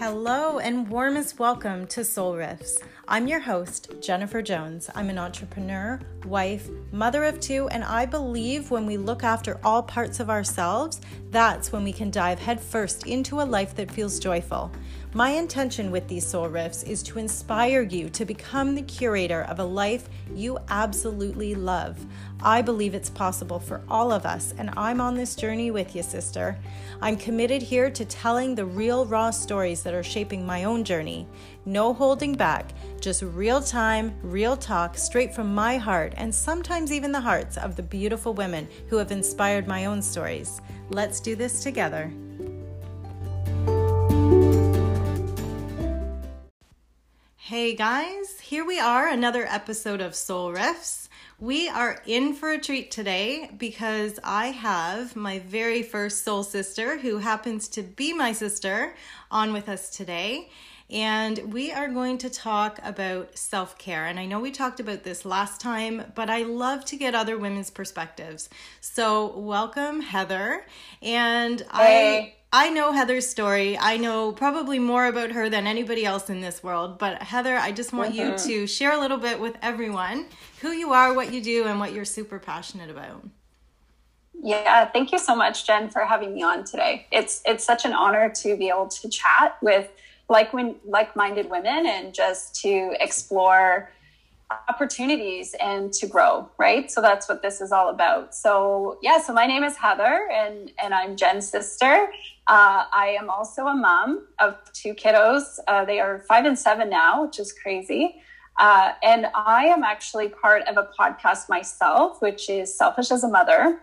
Hello and warmest welcome to Soul Riffs. I'm your host, Jennifer Jones. I'm an entrepreneur, wife, mother of two, and I believe when we look after all parts of ourselves, that's when we can dive headfirst into a life that feels joyful. My intention with these soul riffs is to inspire you to become the curator of a life you absolutely love. I believe it's possible for all of us, and I'm on this journey with you, sister. I'm committed here to telling the real, raw stories that are shaping my own journey. No holding back, just real time, real talk straight from my heart, and sometimes even the hearts of the beautiful women who have inspired my own stories. Let's do this together. Hey guys, here we are, another episode of Soul Riffs. We are in for a treat today because I have my very first soul sister, who happens to be my sister, on with us today. And we are going to talk about self care. And I know we talked about this last time, but I love to get other women's perspectives. So, welcome, Heather. And hey. I. I know Heather's story. I know probably more about her than anybody else in this world. But Heather, I just want you uh-huh. to share a little bit with everyone who you are, what you do, and what you're super passionate about. Yeah, thank you so much, Jen, for having me on today. It's it's such an honor to be able to chat with like when like-minded women and just to explore opportunities and to grow right? So that's what this is all about. So yeah so my name is heather and and i'm jen's sister. Uh, i am also a mom of two kiddos. Uh, they are five and seven now which is crazy. Uh, and i am actually part of a podcast myself which is selfish as a mother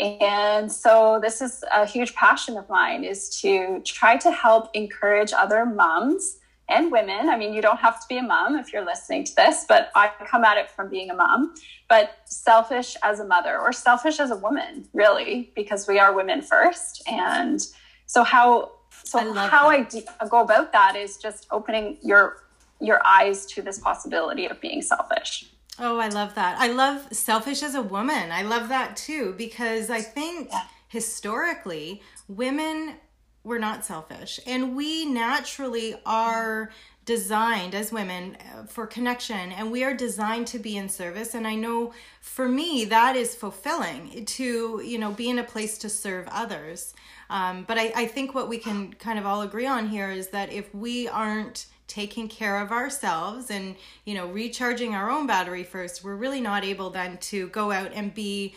and so this is a huge passion of mine is to try to help encourage other moms and women. I mean, you don't have to be a mom if you're listening to this, but I come at it from being a mom, but selfish as a mother or selfish as a woman, really, because we are women first. And so how so I how that. I do, go about that is just opening your your eyes to this possibility of being selfish. Oh, I love that. I love selfish as a woman. I love that too because I think historically women we're not selfish and we naturally are designed as women uh, for connection and we are designed to be in service and i know for me that is fulfilling to you know be in a place to serve others um, but I, I think what we can kind of all agree on here is that if we aren't taking care of ourselves and you know recharging our own battery first we're really not able then to go out and be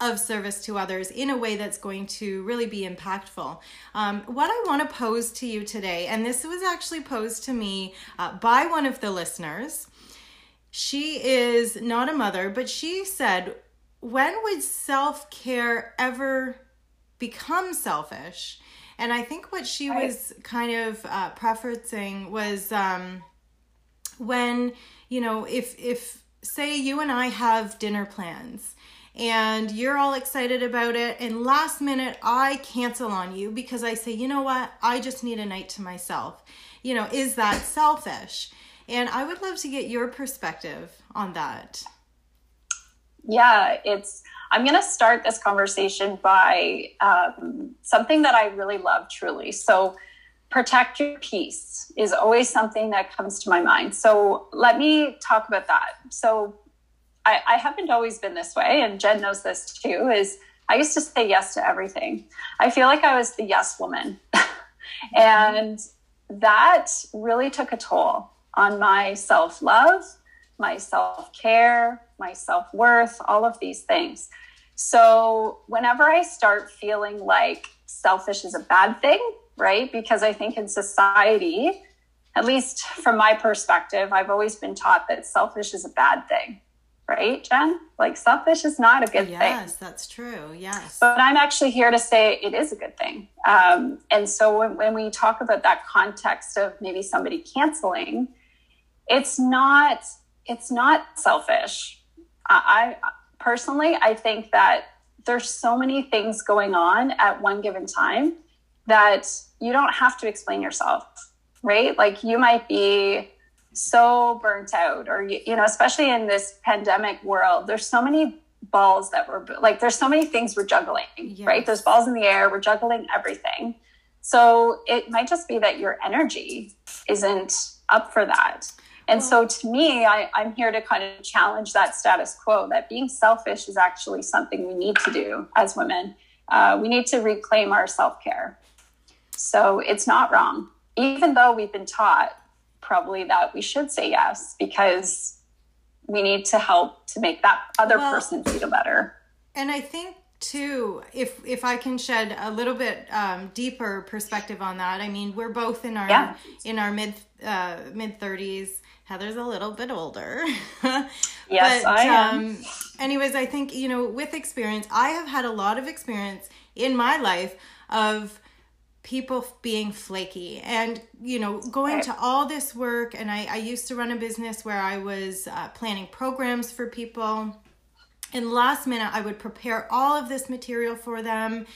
of service to others in a way that's going to really be impactful. Um, what I want to pose to you today, and this was actually posed to me uh, by one of the listeners. She is not a mother, but she said, When would self care ever become selfish? And I think what she was kind of uh, preferencing was um, when, you know, if, if, say you and I have dinner plans and you're all excited about it and last minute I cancel on you because I say, "You know what? I just need a night to myself." You know, is that selfish? And I would love to get your perspective on that. Yeah, it's I'm going to start this conversation by um, something that I really love truly. So, protect your peace is always something that comes to my mind. So, let me talk about that. So, I, I haven't always been this way, and Jen knows this too, is I used to say yes to everything. I feel like I was the yes woman. and that really took a toll on my self love, my self care, my self worth, all of these things. So, whenever I start feeling like selfish is a bad thing, right? Because I think in society, at least from my perspective, I've always been taught that selfish is a bad thing right, Jen? Like selfish is not a good yes, thing. Yes, that's true. Yes. But I'm actually here to say it is a good thing. Um, and so when, when we talk about that context of maybe somebody canceling, it's not it's not selfish. I, I personally I think that there's so many things going on at one given time that you don't have to explain yourself, right? Like you might be so burnt out or you know especially in this pandemic world there's so many balls that we're like there's so many things we're juggling yes. right there's balls in the air we're juggling everything So it might just be that your energy isn't up for that. And so to me, I, I'm here to kind of challenge that status quo that being selfish is actually something we need to do as women. Uh, we need to reclaim our self care. So it's not wrong, even though we've been taught probably that we should say yes because we need to help to make that other well, person feel better. And I think too if if i can shed a little bit um, deeper perspective on that i mean we're both in our yeah. in our mid uh, mid 30s heather's a little bit older. Yes but, I am. Um, anyways i think you know with experience i have had a lot of experience in my life of people being flaky and you know going to all this work and I, I used to run a business where i was uh, planning programs for people. And last minute, I would prepare all of this material for them,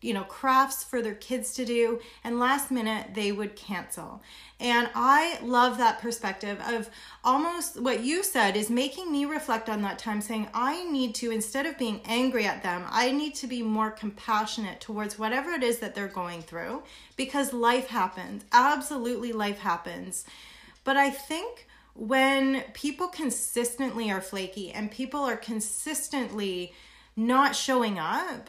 you know, crafts for their kids to do. And last minute, they would cancel. And I love that perspective of almost what you said is making me reflect on that time, saying, I need to, instead of being angry at them, I need to be more compassionate towards whatever it is that they're going through because life happens. Absolutely, life happens. But I think when people consistently are flaky and people are consistently not showing up,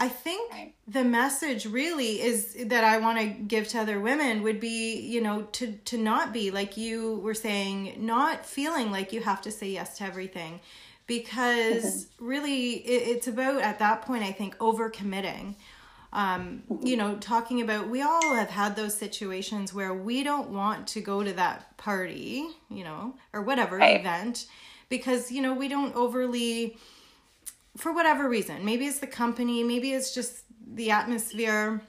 I think right. the message really is that I want to give to other women would be, you know, to to not be like you were saying, not feeling like you have to say yes to everything because mm-hmm. really it, it's about at that point I think overcommitting um, you know, talking about we all have had those situations where we don't want to go to that party, you know, or whatever right. event because, you know, we don't overly, for whatever reason, maybe it's the company, maybe it's just the atmosphere.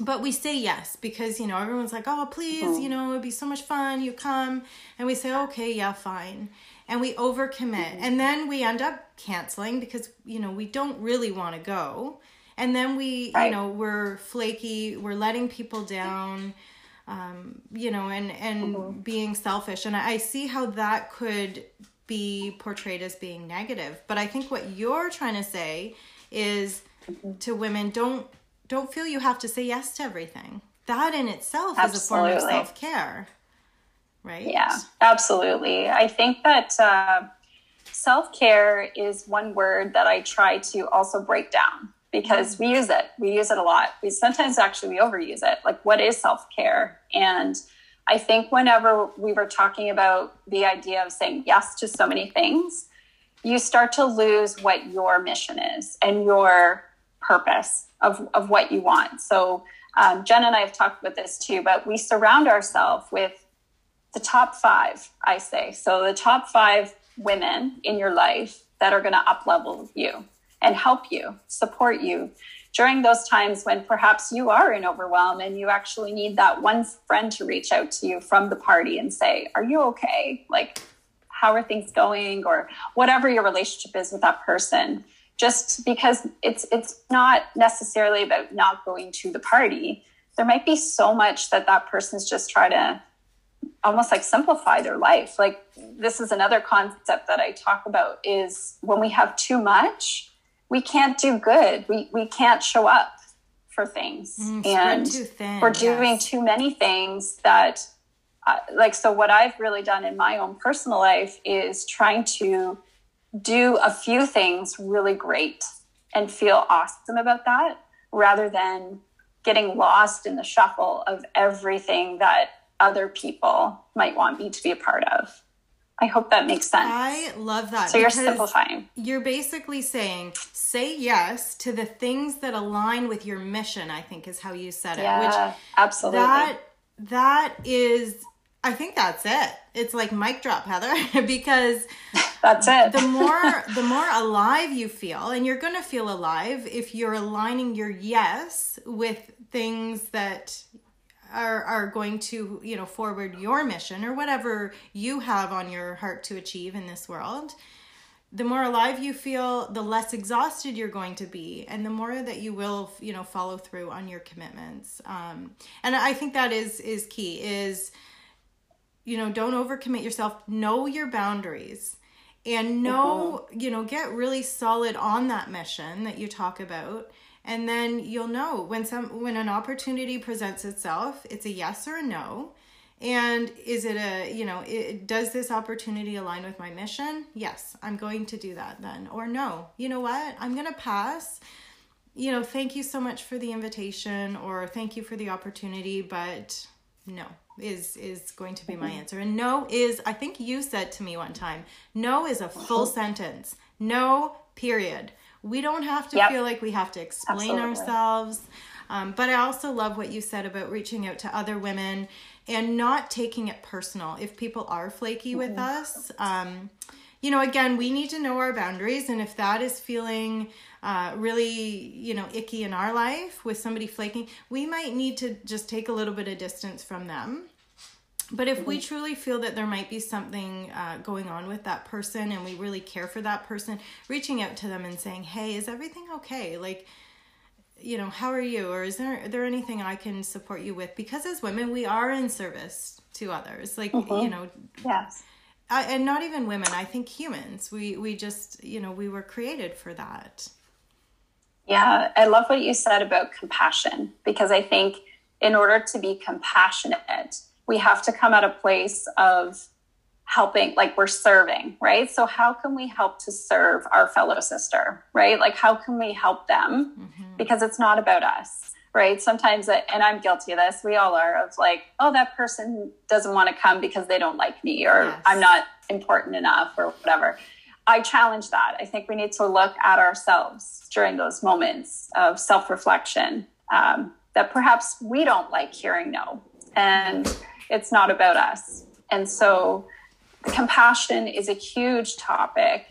But we say yes because, you know, everyone's like, oh, please, mm-hmm. you know, it'd be so much fun. You come. And we say, okay, yeah, fine and we overcommit mm-hmm. and then we end up canceling because you know we don't really want to go and then we right. you know we're flaky we're letting people down um, you know and and mm-hmm. being selfish and I, I see how that could be portrayed as being negative but i think what you're trying to say is mm-hmm. to women don't don't feel you have to say yes to everything that in itself absolutely. is a form of self-care right yeah absolutely i think that uh, self-care is one word that i try to also break down because we use it. We use it a lot. We sometimes actually we overuse it. Like what is self-care? And I think whenever we were talking about the idea of saying yes to so many things, you start to lose what your mission is and your purpose of, of what you want. So um, Jen and I have talked about this too, but we surround ourselves with the top five, I say. So the top five women in your life that are going to up level you and help you, support you during those times when perhaps you are in overwhelm and you actually need that one friend to reach out to you from the party and say, Are you okay? Like, how are things going? Or whatever your relationship is with that person. Just because it's it's not necessarily about not going to the party. There might be so much that that person's just trying to almost like simplify their life. Like this is another concept that I talk about is when we have too much, we can't do good. We we can't show up for things, mm, and thin, we're doing yes. too many things that, uh, like, so what I've really done in my own personal life is trying to do a few things really great and feel awesome about that, rather than getting lost in the shuffle of everything that other people might want me to be a part of. I hope that makes sense. I love that. So you're simplifying. You're basically saying say yes to the things that align with your mission, I think is how you said it. Yeah, which absolutely. That that is I think that's it. It's like mic drop, Heather, because that's it. the more the more alive you feel, and you're gonna feel alive if you're aligning your yes with things that are are going to you know forward your mission or whatever you have on your heart to achieve in this world the more alive you feel the less exhausted you're going to be and the more that you will you know follow through on your commitments um, and i think that is is key is you know don't overcommit yourself know your boundaries and know, mm-hmm. you know, get really solid on that mission that you talk about. And then you'll know when some when an opportunity presents itself, it's a yes or a no. And is it a, you know, it, does this opportunity align with my mission? Yes, I'm going to do that then. Or no, you know what? I'm going to pass. You know, thank you so much for the invitation or thank you for the opportunity, but no is is going to be my mm-hmm. answer. And no is I think you said to me one time, no is a full uh-huh. sentence. No, period. We don't have to yep. feel like we have to explain Absolutely. ourselves. Um, but I also love what you said about reaching out to other women and not taking it personal. If people are flaky mm-hmm. with us, um, you know, again, we need to know our boundaries. And if that is feeling uh, really, you know, icky in our life with somebody flaking, we might need to just take a little bit of distance from them. But if we mm-hmm. truly feel that there might be something uh, going on with that person and we really care for that person, reaching out to them and saying, hey, is everything okay? Like, you know, how are you? Or is there, there anything I can support you with? Because as women, we are in service to others. Like, mm-hmm. you know, yes. I, and not even women, I think humans. We, we just, you know, we were created for that. Yeah, I love what you said about compassion because I think in order to be compassionate, we have to come at a place of helping like we're serving right? So how can we help to serve our fellow sister right? Like how can we help them? Mm-hmm. because it's not about us right? Sometimes and i'm guilty of this we all are of like oh that person doesn't want to come because they don't like me or yes. i'm not important enough or whatever. I challenge that. I think we need to look at ourselves during those moments of self-reflection um, that perhaps we don't like hearing no and it's not about us. And so compassion is a huge topic.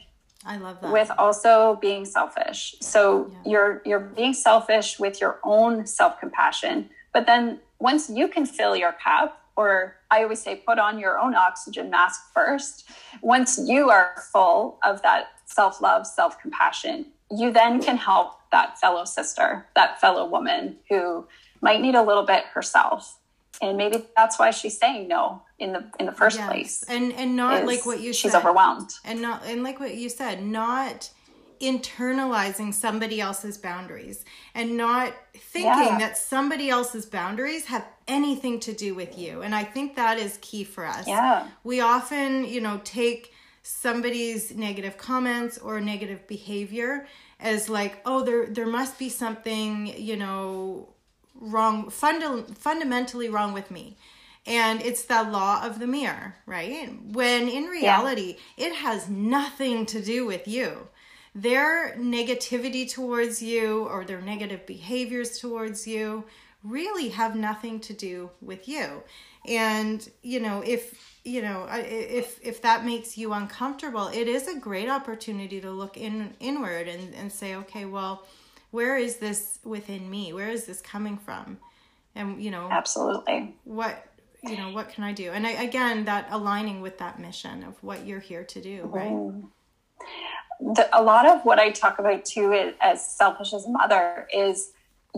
I love that. With also being selfish. So yeah. you're you're being selfish with your own self-compassion, but then once you can fill your cup or I always say put on your own oxygen mask first. Once you are full of that self-love, self-compassion, you then can help that fellow sister, that fellow woman who might need a little bit herself and maybe that's why she's saying no in the in the first yes. place and and not like what you she's said. overwhelmed and not and like what you said not internalizing somebody else's boundaries and not thinking yeah. that somebody else's boundaries have anything to do with you and i think that is key for us yeah we often you know take somebody's negative comments or negative behavior as like oh there there must be something you know wrong funda- fundamentally wrong with me. And it's the law of the mirror right? When in reality yeah. it has nothing to do with you. Their negativity towards you or their negative behaviors towards you really have nothing to do with you. And you know if you know if if that makes you uncomfortable it is a great opportunity to look in inward and and say okay well where is this within me? Where is this coming from? And you know absolutely. what you know what can i do? And I, again that aligning with that mission of what you're here to do right? Mm. the, a lot of what i talk about too is, as selfish as a mother is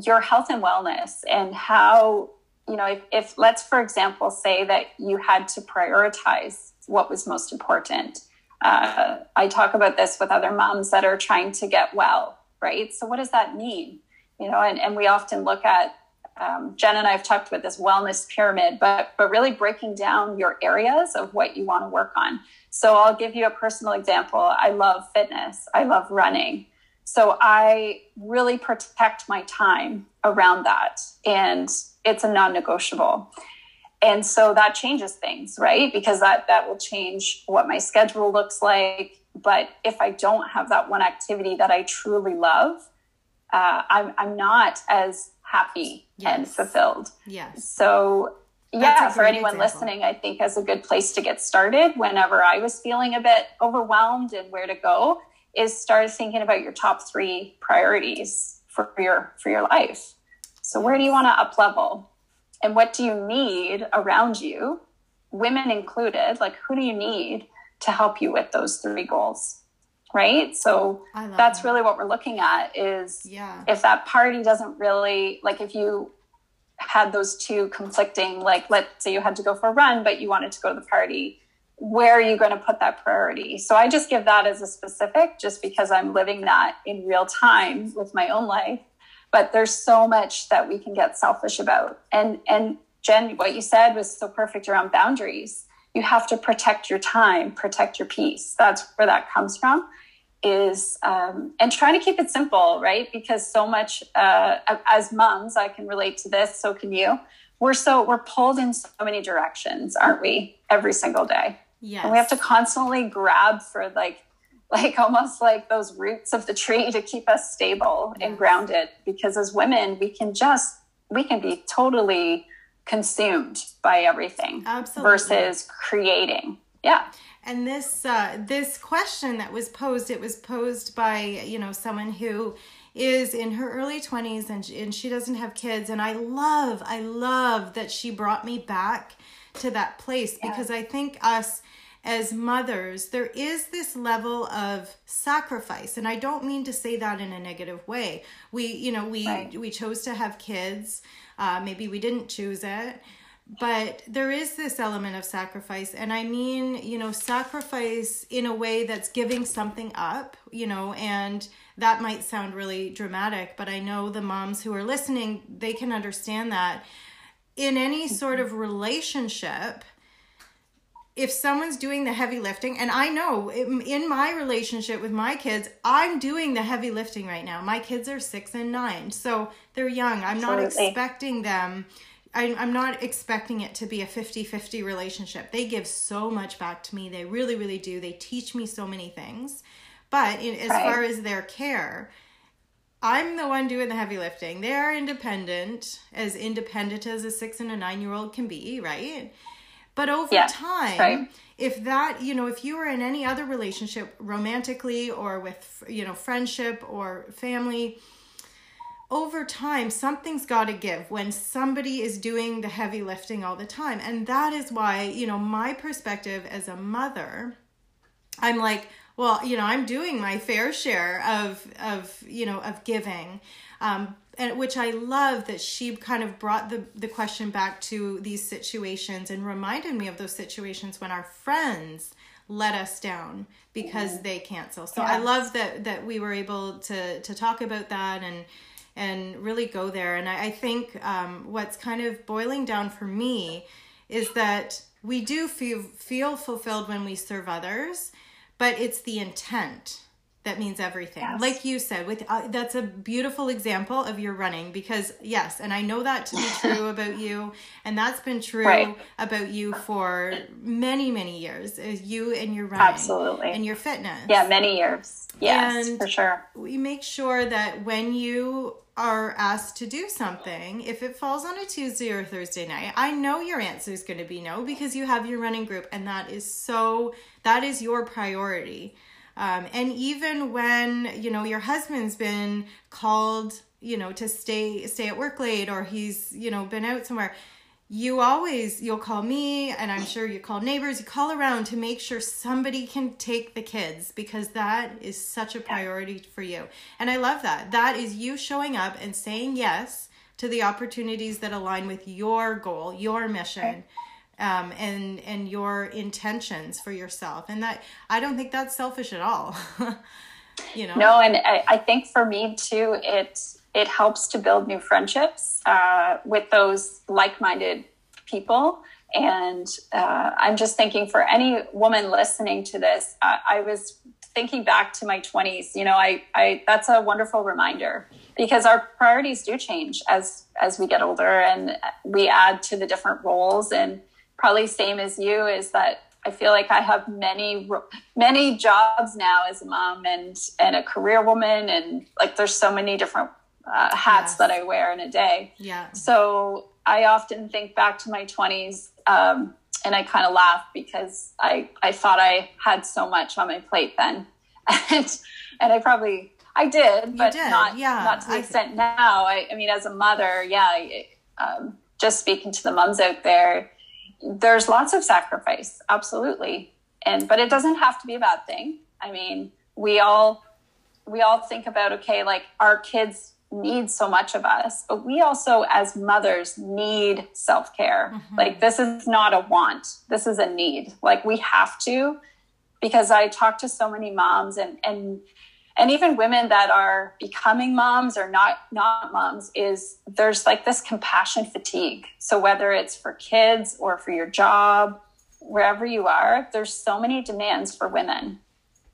your health and wellness and how you know if, if let's for example say that you had to prioritize what was most important. Uh, i talk about this with other moms that are trying to get well right? So what does that mean? You know, and, and we often look at um, Jen and I have talked about this wellness pyramid, but but really breaking down your areas of what you want to work on. So I'll give you a personal example. I love fitness. I love running. So I really protect my time around that, and it's a non-negotiable. And so that changes things, right? Because that that will change what my schedule looks like but if I don't have that one activity that I truly love, uh, I'm, I'm not as happy yes. and fulfilled. Yes. So, yeah, for anyone example. listening, I think as a good place to get started whenever I was feeling a bit overwhelmed and where to go is start thinking about your top three priorities for your for your life. So where do you want to up level? And what do you need around you, women included? Like who do you need to help you with those three goals right so that's that. really what we're looking at is yeah if that party doesn't really like if you had those two conflicting like let's say you had to go for a run but you wanted to go to the party where are you going to put that priority? So I just give that as a specific just because I'm living that in real time with my own life. But there's so much that we can get selfish about. And and Jen, what you said was so perfect around boundaries. You have to protect your time, protect your peace. That's where that comes from. Is um, and trying to keep it simple, right? Because so much uh, as moms, I can relate to this. So can you. We're so we're pulled in so many directions, aren't we? Every single day. Yeah. And we have to constantly grab for like like almost like those roots of the tree to keep us stable yes. and grounded because as women we can just we can be totally consumed by everything Absolutely. versus creating. Yeah. And this uh, this question that was posed, it was posed by you know someone who is in her early 20s and, and she doesn't have kids and i love i love that she brought me back to that place yeah. because i think us as mothers, there is this level of sacrifice. And I don't mean to say that in a negative way. We, you know, we right. we chose to have kids. Uh, maybe we didn't choose it. But there is this element of sacrifice. And I mean, you know, sacrifice in a way that's giving something up, you know, and that might sound really dramatic, but I know the moms who are listening, they can understand that in any sort of relationship if someone's doing the heavy lifting, and I know in my relationship with my kids, I'm doing the heavy lifting right now. My kids are six and nine, so they're young. I'm Absolutely. not expecting them. I, I'm not expecting it to be a 50 50 relationship. They give so much back to me. They really, really do. They teach me so many things. But in, as right. far as their care, I'm the one doing the heavy lifting. They are independent, as independent as a six and a nine year old can be, right? But over yeah, time, right. if that, you know, if you were in any other relationship romantically or with, you know, friendship or family, over time, something's got to give when somebody is doing the heavy lifting all the time. And that is why, you know, my perspective as a mother, I'm like, well, you know, I'm doing my fair share of, of, you know, of giving. Um, and which I love that she kind of brought the the question back to these situations and reminded me of those situations when our friends let us down because mm-hmm. they cancel. So yes. I love that that we were able to to talk about that and and really go there. And I, I think um, what's kind of boiling down for me is that we do feel feel fulfilled when we serve others, but it's the intent that means everything yes. like you said with uh, that's a beautiful example of your running because yes and i know that to be true about you and that's been true right. about you for many many years you and your running absolutely and your fitness yeah many years yes and for sure we make sure that when you are asked to do something, if it falls on a Tuesday or Thursday night, I know your answer is going to be no because you have your running group and that is so, that is your priority. Um, and even when, you know, your husband's been called, you know, to stay stay at work late or he's, you know, been out somewhere, you always you'll call me and i'm sure you call neighbors you call around to make sure somebody can take the kids because that is such a priority for you. And i love that. That is you showing up and saying yes to the opportunities that align with your goal your mission um, and and your intentions for yourself. And that i don't think that's selfish at all you know? No and I, I, think for me too it it helps to build new friendships uh, with those like-minded people. And uh, i'm just thinking for any woman listening to this uh, i was thinking back to my 20s you know I, I that's a wonderful reminder because our priorities do change as as we get older and we add to the different roles and probably same as you is that I feel like I have many many jobs now as a mom and and a career woman and like there's so many different uh, hats yes. that I wear in a day. Yeah. So I often think back to my 20s um, and I kind of laugh because I I thought I had so much on my plate then, and and I probably I did, but did. not yeah. not to the extent now. I, I mean, as a mother, yeah. I, um, just speaking to the moms out there, there's lots of sacrifice, absolutely. And but it doesn't have to be a bad thing. I mean, we all we all think about okay, like our kids need so much of us, but we also, as mothers, need self care. Mm-hmm. Like, this is not a want, this is a need. Like, we have to, because I talk to so many moms and, and, and even women that are becoming moms or not not moms is there's like this compassion fatigue. So whether it's for kids or for your job wherever you are there's so many demands for women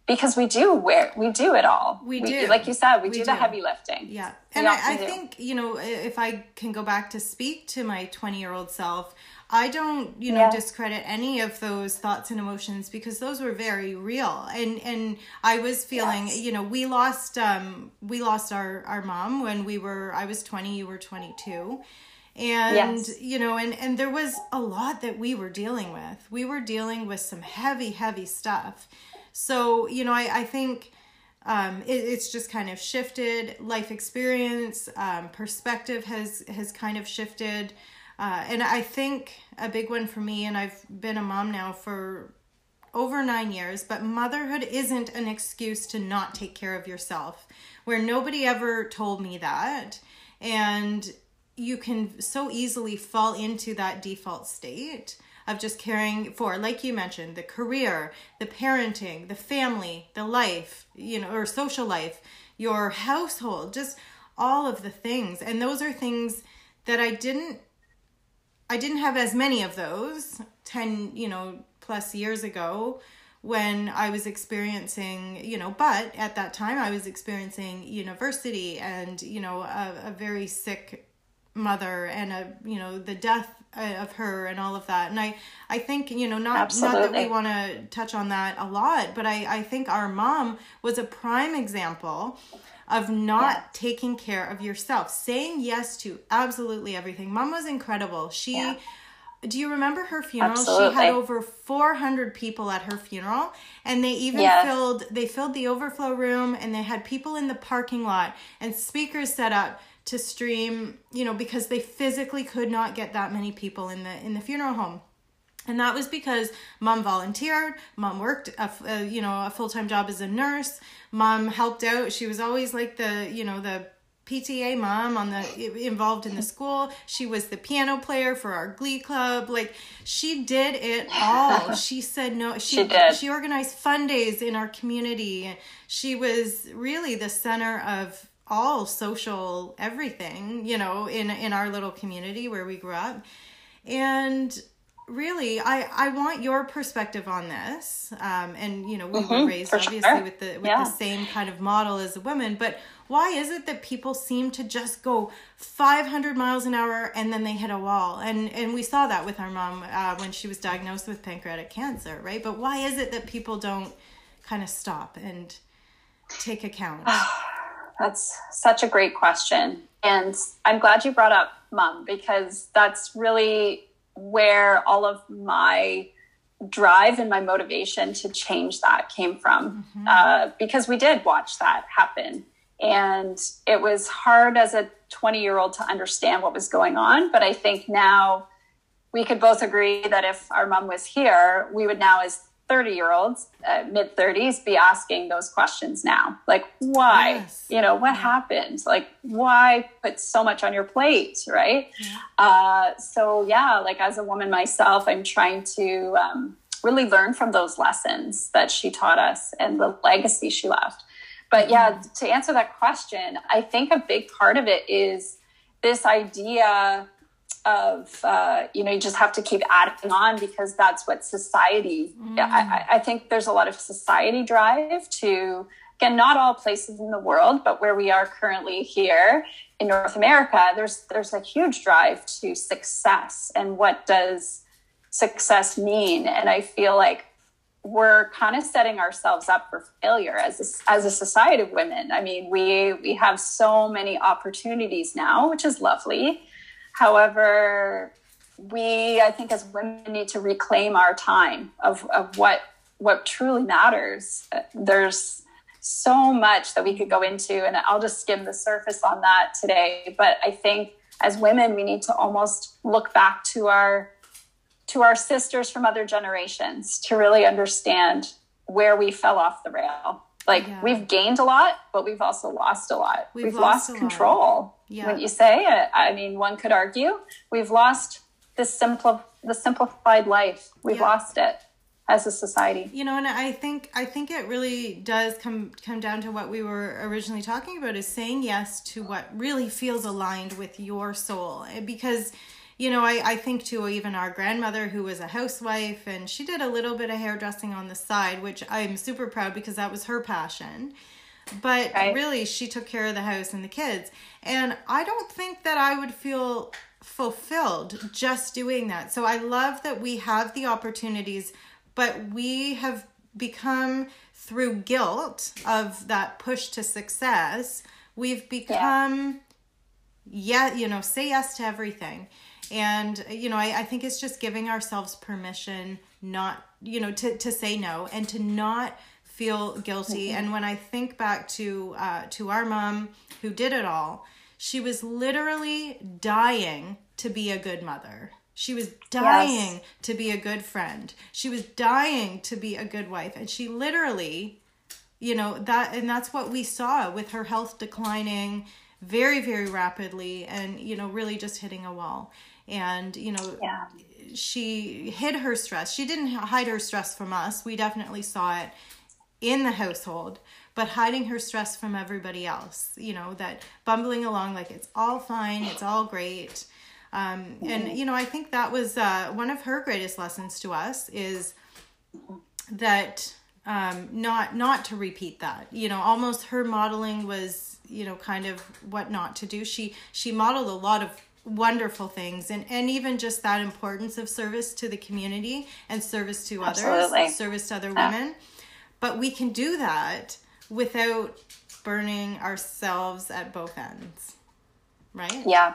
because we do wear we do it all. We, we do, like you said, we, we do, do, the heavy lifting. Yeah, and I, I think you know if I can go back to speak to my twenty year old self, I don't you know yeah. discredit any of those thoughts and emotions because those were very real, and and I was feeling yes. you know we lost um we lost our our mom when we were I was twenty, you were twenty two and yes. you know and and there was a lot that we were dealing with we were dealing with some heavy heavy stuff so, you know, I, I think um, it, it's just kind of shifted. Life experience, um, perspective has has kind of shifted, uh, and I think a big one for me. And I've been a mom now for over nine years, but motherhood isn't an excuse to not take care of yourself. Where nobody ever told me that, and you can so easily fall into that default state of just caring for, like you mentioned, the career, the parenting, the family, the life, you know, or social life, your household, just all of the things. And those are things that I didn't I didn't have as many of those 10, you know, plus years ago when I was experiencing, you know, but at that time I was experiencing university and, you know, a, a very sick mother and a, you know, the death uh, of her and all of that and i i think you know not Absolutely. not that we want to touch on that a lot but i i think our mom was a prime example of not yeah. taking care of yourself saying yes to absolutely everything mom was incredible she yeah. Do you remember her funeral? Absolutely. She had over 400 people at her funeral and they even filled they filled the overflow room and they had people in the parking lot and speakers set up to stream, you know, because they physically could not get that many people in the in the funeral home. And that was because mom volunteered, mom worked a, a you know, a full-time job as a nurse, mom helped out. She was always like the, you know, the PTA mom on the involved in the school. She was the piano player for our glee club. Like she did it all. She said no. She, she did. She organized fun days in our community. She was really the center of all social everything, you know, in in our little community where we grew up. And really i i want your perspective on this um and you know we mm-hmm, were raised obviously sure. with the with yeah. the same kind of model as a woman but why is it that people seem to just go 500 miles an hour and then they hit a wall and and we saw that with our mom uh, when she was diagnosed with pancreatic cancer right but why is it that people don't kind of stop and take account That's such a great question. And I'm glad you brought up mom because that's really where all of my drive and my motivation to change that came from. Mm-hmm. Uh, because we did watch that happen. And it was hard as a 20 year old to understand what was going on. But I think now we could both agree that if our mom was here, we would now, as 30 year olds, uh, mid 30s, be asking those questions now. Like, why? Yes. You know, what yeah. happened? Like, why put so much on your plate? Right. Yeah. Uh, so, yeah, like as a woman myself, I'm trying to um, really learn from those lessons that she taught us and the legacy she left. But yeah, mm-hmm. to answer that question, I think a big part of it is this idea of uh, you know you just have to keep adding on because that's what society mm. I, I think there's a lot of society drive to again not all places in the world but where we are currently here in north america there's there's a huge drive to success and what does success mean and i feel like we're kind of setting ourselves up for failure as a, as a society of women. I mean, we we have so many opportunities now, which is lovely, However, we, I think, as women, need to reclaim our time of, of what what truly matters. There's so much that we could go into, and I'll just skim the surface on that today. But I think as women, we need to almost look back to our to our sisters from other generations to really understand where we fell off the rail Like Yeah. we've gained a lot, but we've also lost a lot. We've We've, lost lost, a lot. Yeah. Wouldn't you say? I I mean, one could argue we've lost the simple, the simplified life. We've Yeah. lost it as a society. you know and i think i think it really does come come down to what we were originally talking about is saying yes to what really feels aligned with your soul because you know i, I think to even our grandmother who was a housewife and she did a little bit of hairdressing on the side which i'm super proud because that was her passion but Right. really she took care of the house and the kids. And i don't think that i would feel fulfilled just doing that. So i love that we have the opportunities but we have become through guilt of that push to success we've become yeah you know say yes to everything. And you know I, I think it's just giving ourselves permission not you know to, to say no and to not feel guilty. And when i think back to uh, to our mom who did it all she was literally dying to be a good mother. She was dying to be a good friend. She was dying to be a good wife. And she literally you know that and that's what we saw with her health declining very very rapidly and you know really just hitting a wall. And you know Yeah. she hid her stress. She didn't hide her stress from us. We definitely saw it in the household but hiding her stress from everybody else you know that bumbling along like it's all fine it's all great. Um, and you know i think that was uh, one of her greatest lessons to us is that um, not not to repeat that. You know almost her modeling was you know kind of what not to do. She she modeled a lot of wonderful things and and even just that importance of service to the community and service to Absolutely. others service to other women but we can do that without burning ourselves at both ends right Yeah.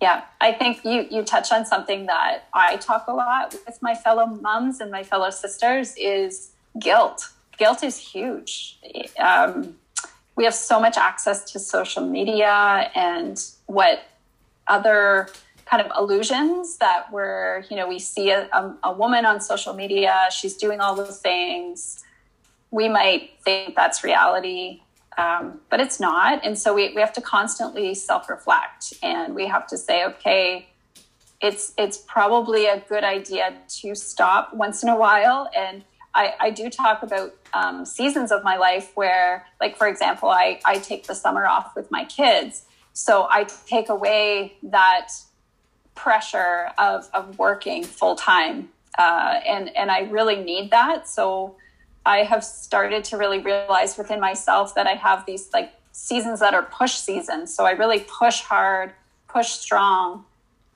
Yeah. I think you, you touch on something that I talk a lot with my fellow moms and my fellow sisters is guilt. Guilt is huge. Um, we have so much access to social media and what other kind of illusions that we're, you know, we see a, a, a woman on social media, she's doing all those things. We might think that's reality um, but it's not. And so we, we have to constantly self reflect and we have to say, okay, it's it's probably a good idea to stop once in a while. And I, I do talk about um, seasons of my life where, like for example, I, I take the summer off with my kids. So I take away that pressure of, of working full time. Uh, and, and I really need that. So I have started to really realize within myself that I have these like seasons that are push seasons. So I really push hard, push strong.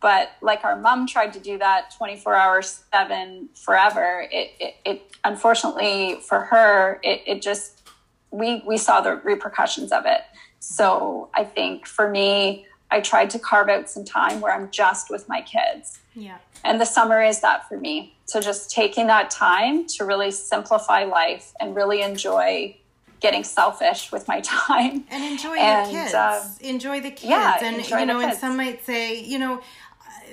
But like our mom tried to do that 24 hours, seven forever. It, it, it unfortunately for her, it, it just, we, we saw the repercussions of it. So I think for me, I tried to carve out some time where I'm just with my kids. yeah And the summer is that for me. So just taking that time to really simplify life and really enjoy getting selfish with my time. and enjoy And, the kids uh, enjoy the kids yeah, and you know and some might say you know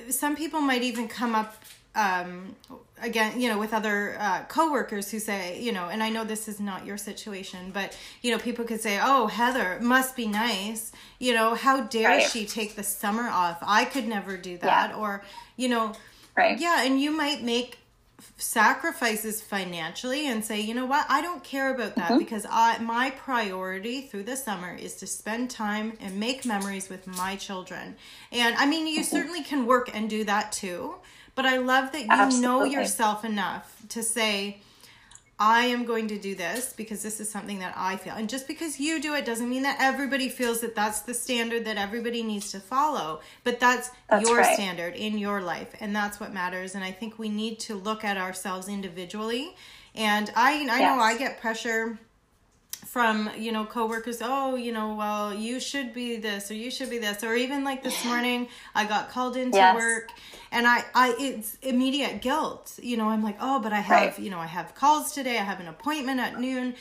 some people might even come up um again you know with other uh coworkers who say you know and I know this is not your situation but you know people could say oh Heather must be nice you know how dare Right. she take the summer off I could never do that Yeah. or you know Right. yeah, and you might make sacrifices financially and say, you know what, I don't care about that mm-hmm. because I my priority through the summer is to spend time and make memories with my children. And I mean, you mm-hmm. certainly can work and do that too, but I love that you know yourself enough to say I am going to do this because this is something that I feel. And just because you do it doesn't mean that everybody feels that that's the standard that everybody needs to follow. But that's, That's your right. standard in your life. And that's what matters. And I think we need to look at ourselves individually. And I, I know I get pressure from you know coworkers oh you know well you should be this or you should be this or even like this morning i got called into Yes. work and i i it's immediate guilt you know i'm like oh but i have Right. you know i have calls today i have an appointment at noon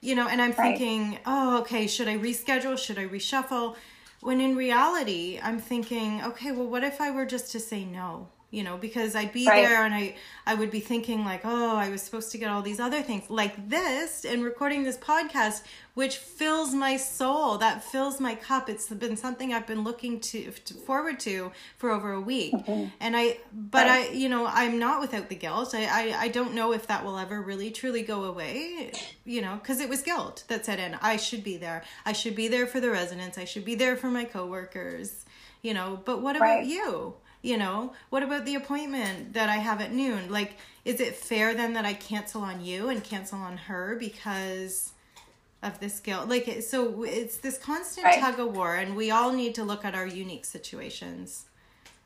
you know and i'm Right. thinking oh okay should i reschedule should i reshuffle when in reality i'm thinking okay well what if i were just to say no you know, because I'd be Right. there and I I would be thinking like, oh, I was supposed to get all these other things like this and recording this podcast, which fills my soul. That fills my cup. It's been something I've been looking to, to forward to for over a week, mm-hmm. and I, but Right. I, you know, I'm not without the guilt. I I, I don't know if that will ever really truly go away, you know, because it was guilt that set in. I should be there. I should be there for the residents. I should be there for my coworkers you know but what about Right. you you know what about the appointment that i have at noon like is it fair then that i cancel on you and cancel on her because of this guilt like so it's this constant Right. tug of war and we all need to look at our unique situations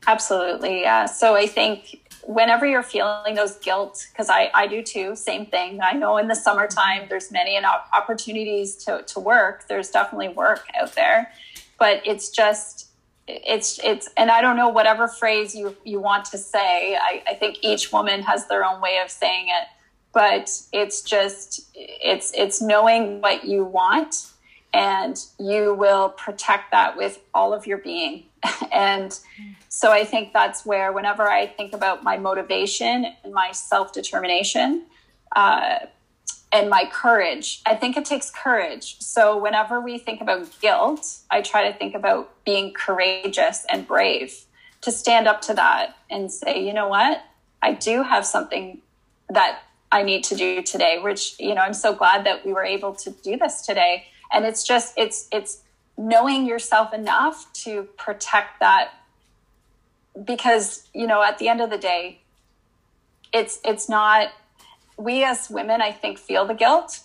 Absolutely, yeah. So I think whenever you're feeling those guilt, because I, I do too, same thing. I know in the summertime there's many an opportunities to, to work. There's definitely work out there, but it's just it's it's and I don't know whatever phrase you you want to say. I, I think each woman has their own way of saying it, but it's just it's it's knowing what you want and you will protect that with all of your being and so i think that's where whenever i think about my motivation and my self-determination uh, and my courage. I think it takes courage. So whenever we think about guilt i try to think about being courageous and brave to stand up to that and say you know what? I do have something that I need to do today, which, you know, I'm so glad that we were able to do this today. And it's just, it's, it's knowing yourself enough to protect that because, you know, at the end of the day, it's, it's not, we as women, I think, feel the guilt,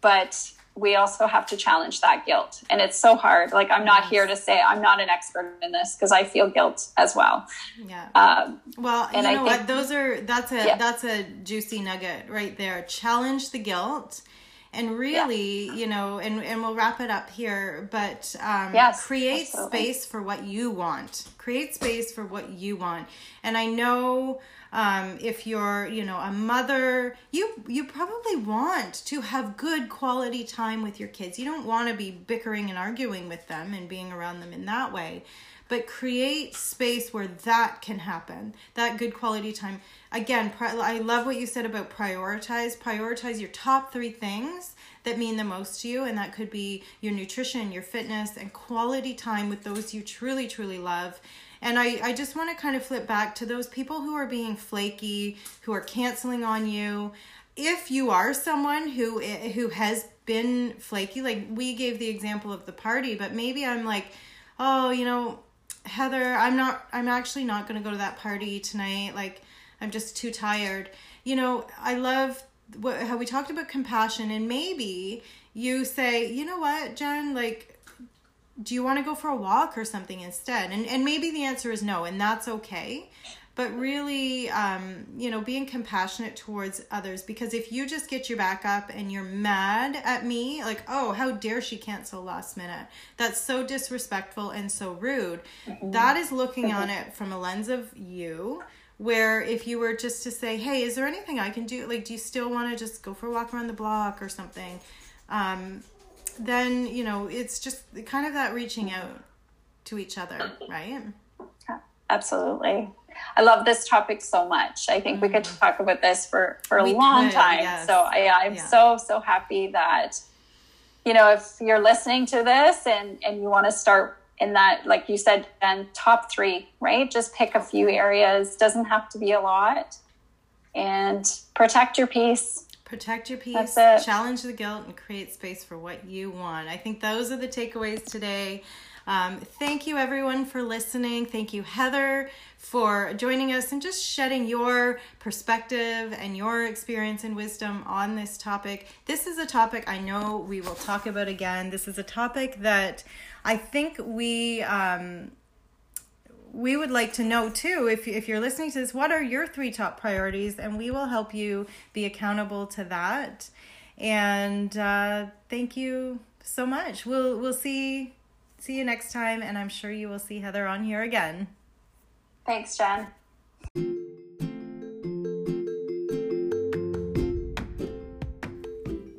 but we also have to challenge that guilt. And it's so hard. Like, I'm not Yes. here to say I'm not an expert in this because I feel guilt as well. yeah Um, Well, And you I know think- what? Those are that's a Yeah. that's a juicy nugget right there. Challenge the guilt, and really, you know, and and we'll wrap it up here. But um, Yes, create absolutely. space for what you want. Create space for what you want. And I know um, if you're, you know, a mother, you you probably want to have good quality time with your kids. You don't want to be bickering and arguing with them and being around them in that way. But create space where that can happen that good quality time. Again i love what you said about prioritize. Prioritize your top three things that mean the most to you and that could be your nutrition your fitness and quality time with those you truly truly love and I, I just want to kind of flip back to those people who are being flaky who are canceling on you. If you are someone who eh, who has been flaky like we gave the example of the party but maybe i'm like oh you know heather i'm not i'm actually not going to go to that party tonight. Like i'm just too tired. You know i love what, how we talked about compassion and maybe you say you know what jen? Like do you want to go for a walk or something instead? And and maybe the answer is no and that's okay. But really um, you know being compassionate towards others because if you just get your back up and you're mad at me like oh how dare she cancel last minute? That's so disrespectful and so rude. That is looking on it from a lens of you where if you were just to say hey is there anything i can do? Like do you still want to just go for a walk around the block or something? Um, then you know it's just kind of that reaching out to each other mm-hmm. right Absolutely. I love this topic so much. I think we could mm-hmm. talk about this for, for a We long could, time. yes. So I, I'm Yeah. so, so happy that, you know, if you're listening to this and, and you want to start in that, like you said, and top three, right? Just pick a few areas. Doesn't have to be a lot. And protect your peace. Protect your peace challenge the guilt and create space for what you want. I think those are the takeaways today. Um, thank you everyone for listening. Thank you heather for joining us and just shedding your perspective and your experience and wisdom on this topic. This is a topic i know we will talk about again. This is a topic that i think we um, we would like to know too if, if you're listening to this what are your three top priorities? And we will help you be accountable to that. And uh, thank you so much. We'll we'll see see you next time and i'm sure you will see heather on here again. Thanks, Jen.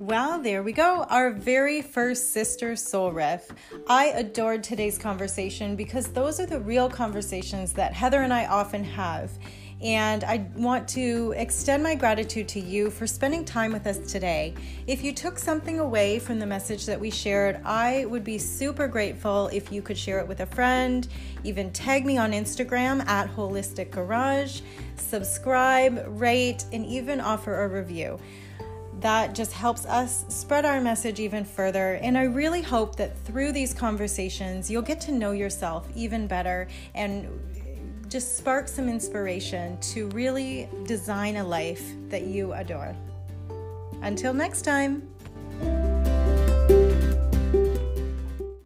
Well, there we go. Our very first sister soul riff. I adored today's conversation because those are the real conversations that Heather and I often have. And I want to extend my gratitude to you for spending time with us today. If you took something away from the message that we shared, I would be super grateful if you could share it with a friend, even tag me on Instagram at Holistic Garage, subscribe, rate, and even offer a review that just helps us spread our message even further. And I really hope that through these conversations, you'll get to know yourself even better and just spark some inspiration to really design a life that you adore. Until next time.